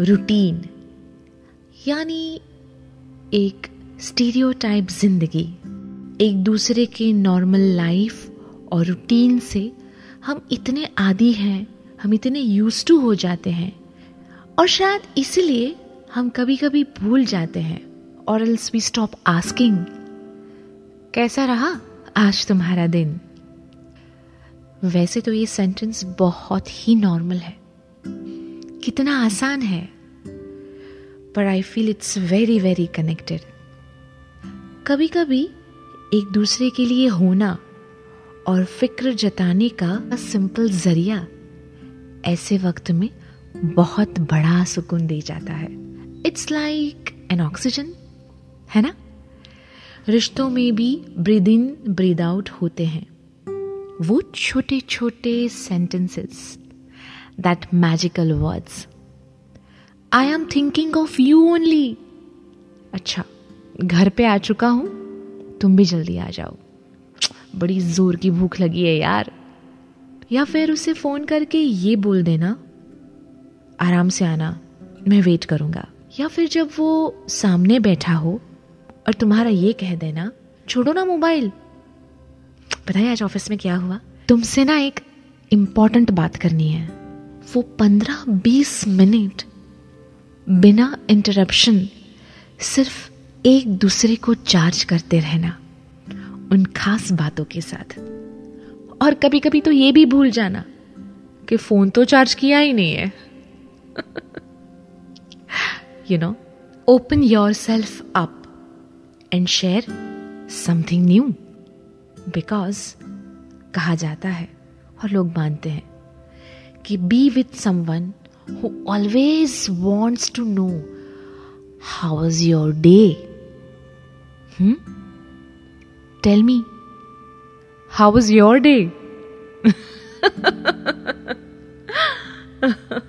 Routine यानी एक stereotype ज़िंदगी। एक दूसरे के नॉर्मल लाइफ और रूटीन से हम इतने आदि हैं, हम इतने यूज़ टू हो जाते हैं, और शायद इसलिए हम कभी कभी भूल जाते हैं और एल्स वी स्टॉप आस्किंग कैसा रहा आज तुम्हारा दिन? वैसे तो ये सेंटेंस बहुत ही नॉर्मल है। कितना आसान है। पर I feel it's very very connected कभी कभी एक दूसरे के लिए होना और फ़िक्र जताने का सिंपल ज़रिया ऐसे वक्त में बहुत बड़ा सुकून दे जाता है। इट्स लाइक एन ऑक्सीजन है ना? रिश्तों में भी ब्रीद इन ब्रीद आउट होते हैं। वो छोटे छोटे sentences that magical words I am thinking of you only अच्छा घर पे आ चुका हूँ, तुम भी जल्दी आ जाओ। बड़ी ज़ोर की भूख लगी है यार। या फिर उसे फ़ोन करके ये बोल देना, आराम से आना, मैं वेट करूँगा। या फिर जब वो सामने बैठा हो और तुम्हारा ये कह देना, छोड़ो ना मोबाइल। पता है आज ऑफ़िस में क्या हुआ? तुमसे ना एक इंपॉर्टेंट बात करनी है। वो पंद्रह बीस मिनट बिना इंटरप्शन सिर्फ़ एक दूसरे को चार्ज करते रहना, उन खास बातों के साथ। और कभी कभी तो ये भी भूल जाना कि फ़ोन तो चार्ज किया ही नहीं है। You know open yourself up and share something new because कहा जाता है और लोग मानते हैं। be with someone who always wants to know how was your day? Hmm? Tell me, how was your day?